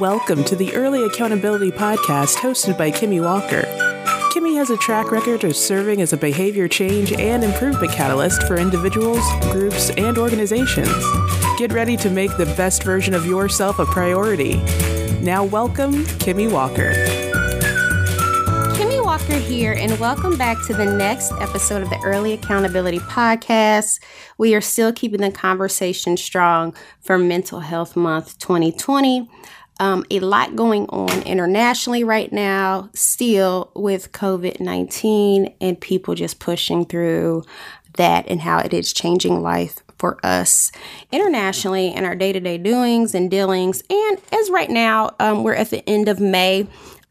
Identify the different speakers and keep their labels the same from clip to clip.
Speaker 1: Welcome to the Early Accountability Podcast hosted by Kimmy Walker. Kimmy has a track record of serving as a behavior change and improvement catalyst for individuals, groups, and organizations. Get ready to make the best version of yourself a priority. Now, welcome, Kimmy Walker.
Speaker 2: Kimmy Walker here, and welcome back to the next episode of the Early Accountability Podcast. We are still keeping the conversation strong for Mental Health Month 2020. Um, a lot going on internationally right now, still with COVID 19 and people just pushing through that and how it is changing life for us internationally in our day to day doings and dealings. And as right now, um, we're at the end of May.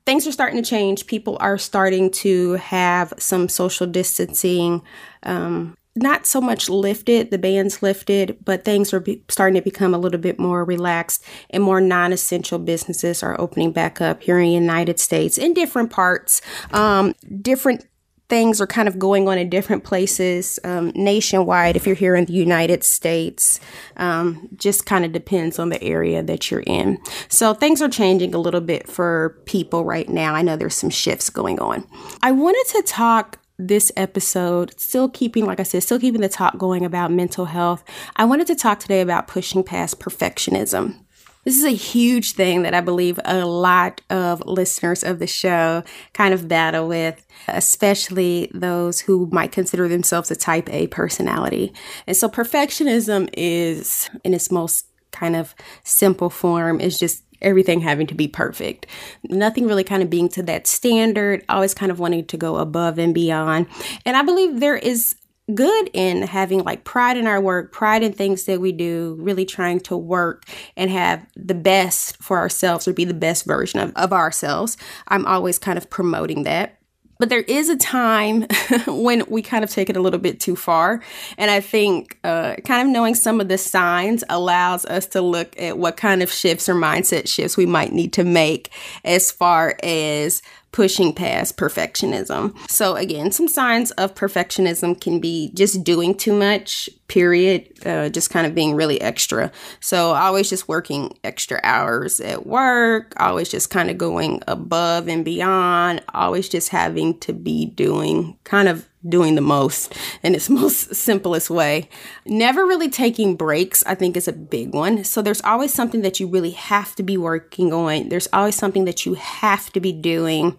Speaker 2: Things are starting to change. People are starting to have some social distancing um, not so much lifted, the bands lifted, but things are be- starting to become a little bit more relaxed and more non essential businesses are opening back up here in the United States in different parts. Um, different things are kind of going on in different places um, nationwide. If you're here in the United States, um, just kind of depends on the area that you're in. So things are changing a little bit for people right now. I know there's some shifts going on. I wanted to talk this episode, still keeping, like I said, still keeping the talk going about mental health, I wanted to talk today about pushing past perfectionism. This is a huge thing that I believe a lot of listeners of the show kind of battle with, especially those who might consider themselves a type A personality. And so perfectionism is, in its most kind of simple form, is just everything having to be perfect. Nothing really kind of being to that standard, always kind of wanting to go above and beyond. And I believe there is good in having like pride in our work, pride in things that we do, really trying to work and have the best for ourselves or be the best version of, of ourselves. I'm always kind of promoting that. But there is a time when we kind of take it a little bit too far. And I think uh, kind of knowing some of the signs allows us to look at what kind of shifts or mindset shifts we might need to make as far as pushing past perfectionism. So, again, some signs of perfectionism can be just doing too much, period, uh, just kind of being really extra. So, always just working extra hours at work, always just kind of going above and beyond, always just having to be doing kind of doing the most in its most simplest way. Never really taking breaks, I think, is a big one. So there's always something that you really have to be working on. There's always something that you have to be doing.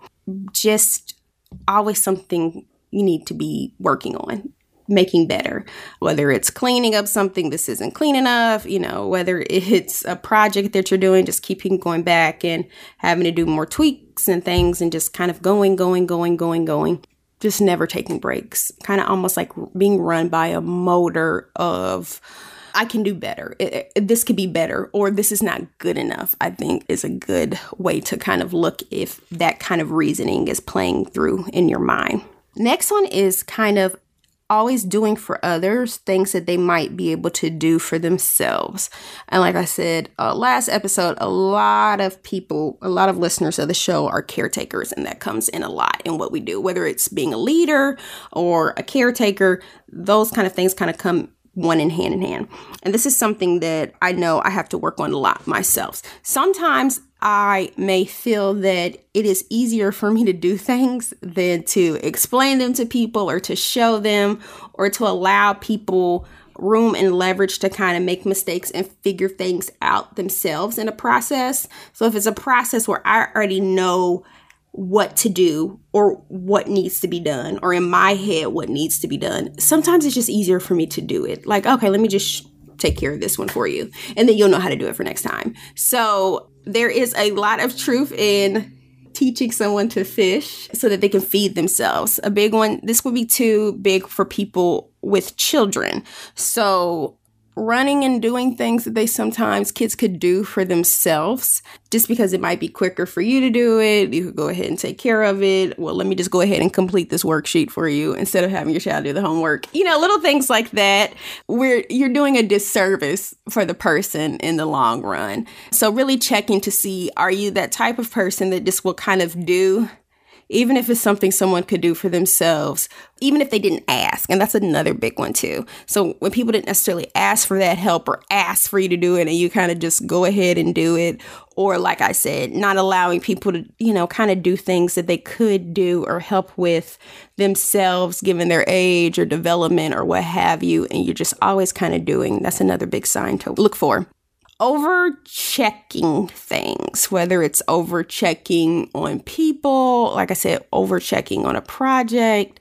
Speaker 2: Just always something you need to be working on making better whether it's cleaning up something this isn't clean enough you know whether it's a project that you're doing just keeping going back and having to do more tweaks and things and just kind of going going going going going just never taking breaks, kind of almost like being run by a motor of, I can do better. It, it, this could be better, or this is not good enough, I think is a good way to kind of look if that kind of reasoning is playing through in your mind. Next one is kind of always doing for others things that they might be able to do for themselves. And like I said, uh, last episode, a lot of people, a lot of listeners of the show are caretakers, and that comes in a lot in what we do, whether it's being a leader or a caretaker, those kind of things kind of come one in hand in hand. And this is something that I know I have to work on a lot myself. Sometimes I may feel that it is easier for me to do things than to explain them to people or to show them or to allow people room and leverage to kind of make mistakes and figure things out themselves in a process. So if it's a process where I already know what to do or what needs to be done or in my head what needs to be done, sometimes it's just easier for me to do it. Like, okay, let me just take care of this one for you. And then you'll know how to do it for next time. So there is a lot of truth in teaching someone to fish so that they can feed themselves. A big one, this would be too big for people with children. So running and doing things that they sometimes kids could do for themselves just because it might be quicker for you to do it. You could go ahead and take care of it. Well let me just go ahead and complete this worksheet for you instead of having your child do the homework. You know little things like that. Where you're doing a disservice for the person in the long run. So really checking to see are you that type of person that just will kind of do even if it's something someone could do for themselves, even if they didn't ask. And that's another big one, too. So when people didn't necessarily ask for that help or ask for you to do it, and you kind of just go ahead and do it, or like I said, not allowing people to, you know, kind of do things that they could do or help with themselves given their age or development or what have you, and you're just always kind of doing, that's another big sign to look for over checking things, whether it's over checking on people, like I said, over checking on a project.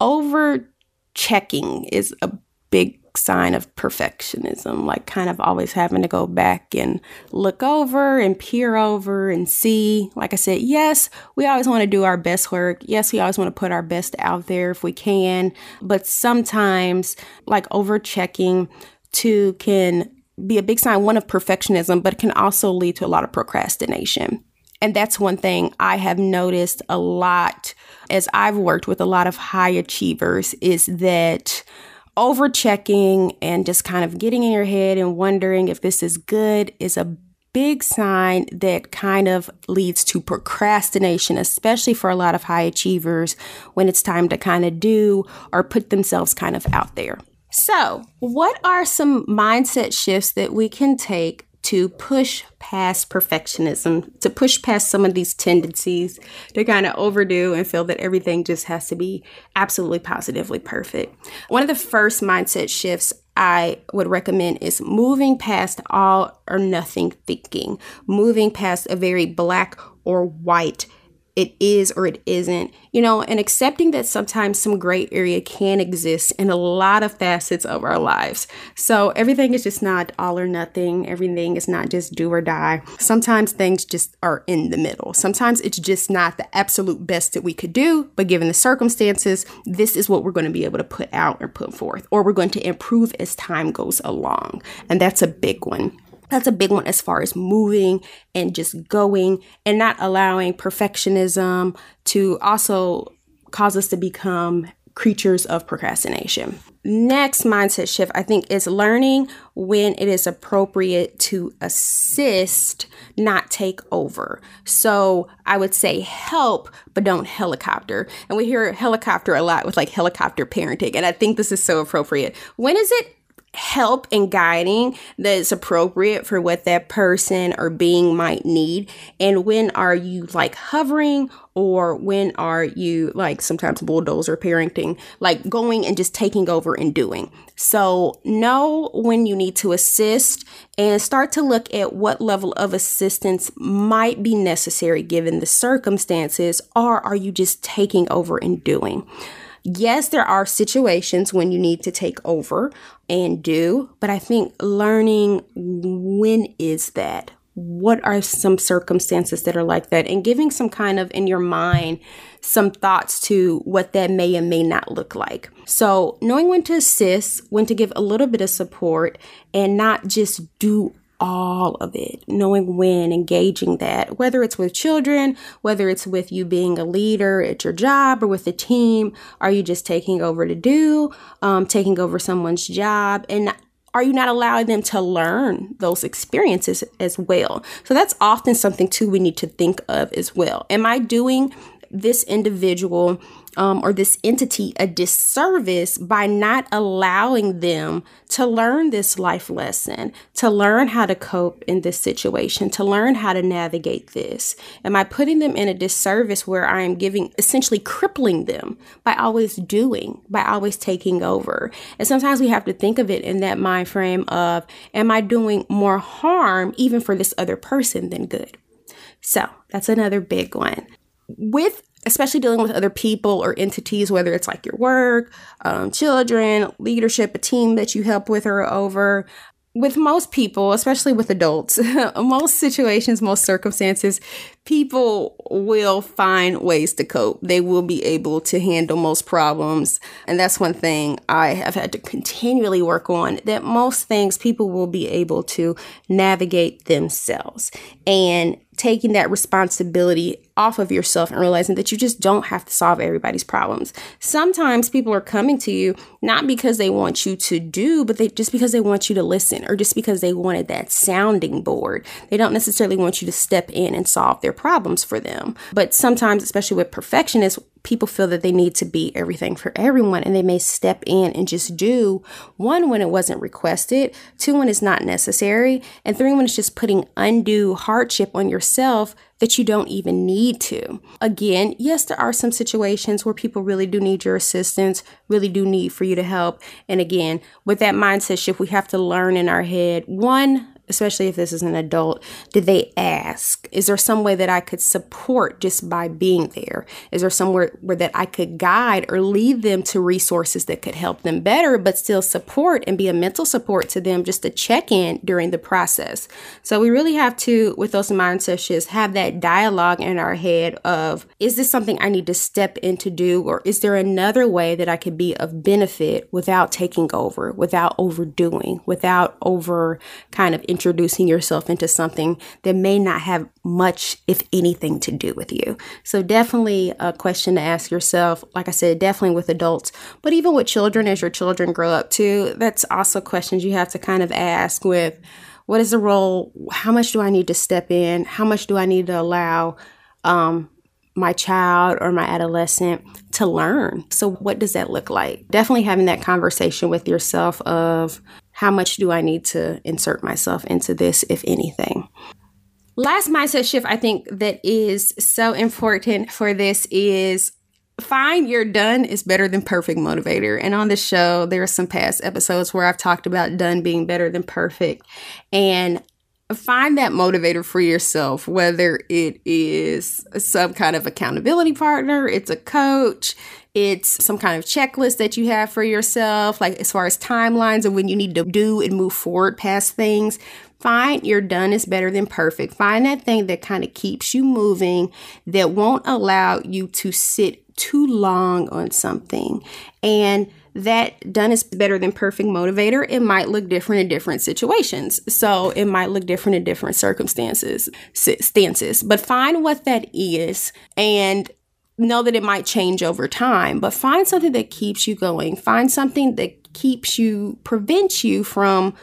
Speaker 2: Over checking is a big sign of perfectionism, like kind of always having to go back and look over and peer over and see. Like I said, yes, we always want to do our best work. Yes, we always want to put our best out there if we can. But sometimes, like over checking, too, can be a big sign, one of perfectionism, but it can also lead to a lot of procrastination. And that's one thing I have noticed a lot as I've worked with a lot of high achievers is that over checking and just kind of getting in your head and wondering if this is good is a big sign that kind of leads to procrastination, especially for a lot of high achievers when it's time to kind of do or put themselves kind of out there. So, what are some mindset shifts that we can take to push past perfectionism, to push past some of these tendencies to kind of overdo and feel that everything just has to be absolutely positively perfect? One of the first mindset shifts I would recommend is moving past all or nothing thinking, moving past a very black or white it is or it isn't, you know, and accepting that sometimes some gray area can exist in a lot of facets of our lives. So everything is just not all or nothing. Everything is not just do or die. Sometimes things just are in the middle. Sometimes it's just not the absolute best that we could do, but given the circumstances, this is what we're going to be able to put out or put forth, or we're going to improve as time goes along. And that's a big one. That's a big one as far as moving and just going and not allowing perfectionism to also cause us to become creatures of procrastination. Next mindset shift, I think, is learning when it is appropriate to assist, not take over. So I would say help, but don't helicopter. And we hear helicopter a lot with like helicopter parenting. And I think this is so appropriate. When is it help and guiding that is appropriate for what that person or being might need. And when are you like hovering or when are you like sometimes bulldozer parenting like going and just taking over and doing? So know when you need to assist and start to look at what level of assistance might be necessary given the circumstances or are you just taking over and doing Yes, there are situations when you need to take over and do, but I think learning when is that? What are some circumstances that are like that? And giving some kind of in your mind some thoughts to what that may and may not look like. So, knowing when to assist, when to give a little bit of support, and not just do all of it, knowing when, engaging that, whether it's with children, whether it's with you being a leader at your job or with a team. Are you just taking over to do, um, taking over someone's job? And are you not allowing them to learn those experiences as well? So that's often something too we need to think of as well. Am I doing this individual um, or this entity a disservice by not allowing them to learn this life lesson, to learn how to cope in this situation, to learn how to navigate this? Am I putting them in a disservice where I am giving, essentially crippling them by always doing, by always taking over? And sometimes we have to think of it in that mind frame of, am I doing more harm even for this other person than good? So that's another big one with especially dealing with other people or entities, whether it's like your work, um, children, leadership, a team that you help with or over. With most people, especially with adults, most situations, most circumstances, people will find ways to cope. They will be able to handle most problems. And that's one thing I have had to continually work on that most things people will be able to navigate themselves. And taking that responsibility off of yourself and realizing that you just don't have to solve everybody's problems. Sometimes people are coming to you not because they want you to do, but they just because they want you to listen or just because they wanted that sounding board. They don't necessarily want you to step in and solve their problems for them. But sometimes, especially with perfectionists, people feel that they need to be everything for everyone and they may step in and just do one when it wasn't requested, two when it's not necessary, and three when it's just putting undue hardship on yourself that you don't even need to. Again, yes, there are some situations where people really do need your assistance, really do need for you to help. And again, with that mindset shift, we have to learn in our head one, especially if this is an adult, did they ask? Is there some way that I could support just by being there? Is there somewhere where that I could guide or lead them to resources that could help them better, but still support and be a mental support to them just to check in during the process? So we really have to, with those mindset shifts, have that dialogue in our head of, is this something I need to step in to do? Or is there another way that I could be of benefit without taking over, without overdoing, without over kind of introducing yourself into something that may not have much, if anything, to do with you. So, definitely a question to ask yourself. Like I said, definitely with adults, but even with children, as your children grow up too, that's also questions you have to kind of ask with what is the role? How much do I need to step in? How much do I need to allow? Um, my child or my adolescent to learn. So, what does that look like? Definitely having that conversation with yourself of how much do I need to insert myself into this, if anything? Last mindset shift I think that is so important for this is find your done is better than perfect motivator. And on the show, there are some past episodes where I've talked about done being better than perfect. And find that motivator for yourself, whether it is some kind of accountability partner, it's a coach, it's some kind of checklist that you have for yourself, like as far as timelines and when you need to do and move forward past things. Find your done is better than perfect. Find that thing that kind of keeps you moving, that won't allow you to sit too long on something. And that done is better than perfect motivator, it might look different in different situations. So it might look different in different circumstances, stances. But find what that is and know that it might change over time, but find something that keeps you going. Find something that keeps you, prevents you from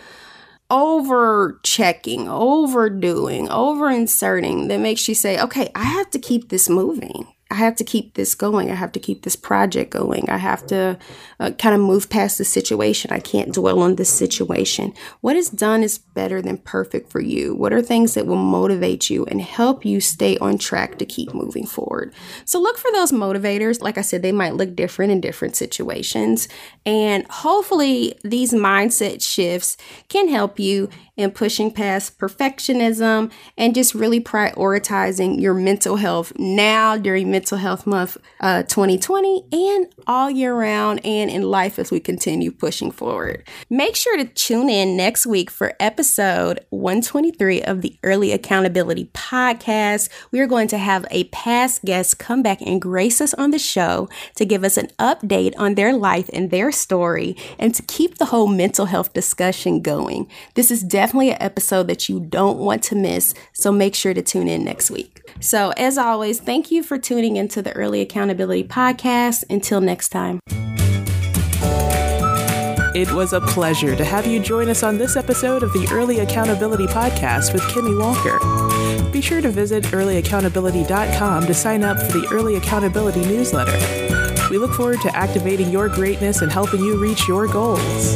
Speaker 2: over checking, overdoing, over inserting that makes you say, okay, I have to keep this moving. I have to keep this going. I have to keep this project going. I have to uh, kind of move past the situation. I can't dwell on this situation. What is done is better than perfect for you. What are things that will motivate you and help you stay on track to keep moving forward? So look for those motivators. Like I said, they might look different in different situations. And hopefully, these mindset shifts can help you in pushing past perfectionism and just really prioritizing your mental health now during Mental Health Month uh, 2020 and all year round and in life as we continue pushing forward. Make sure to tune in next week for episode 123 of the Early Accountability Podcast. We are going to have a past guest come back and grace us on the show to give us an update on their life and their story and to keep the whole mental health discussion going. This is definitely definitely an episode that you don't want to miss. So make sure to tune in next week. So, as always, thank you for tuning into the Early Accountability Podcast. Until next time.
Speaker 1: It was a pleasure to have you join us on this episode of the Early Accountability Podcast with Kimmy Walker. Be sure to visit earlyaccountability.com to sign up for the Early Accountability newsletter. We look forward to activating your greatness and helping you reach your goals.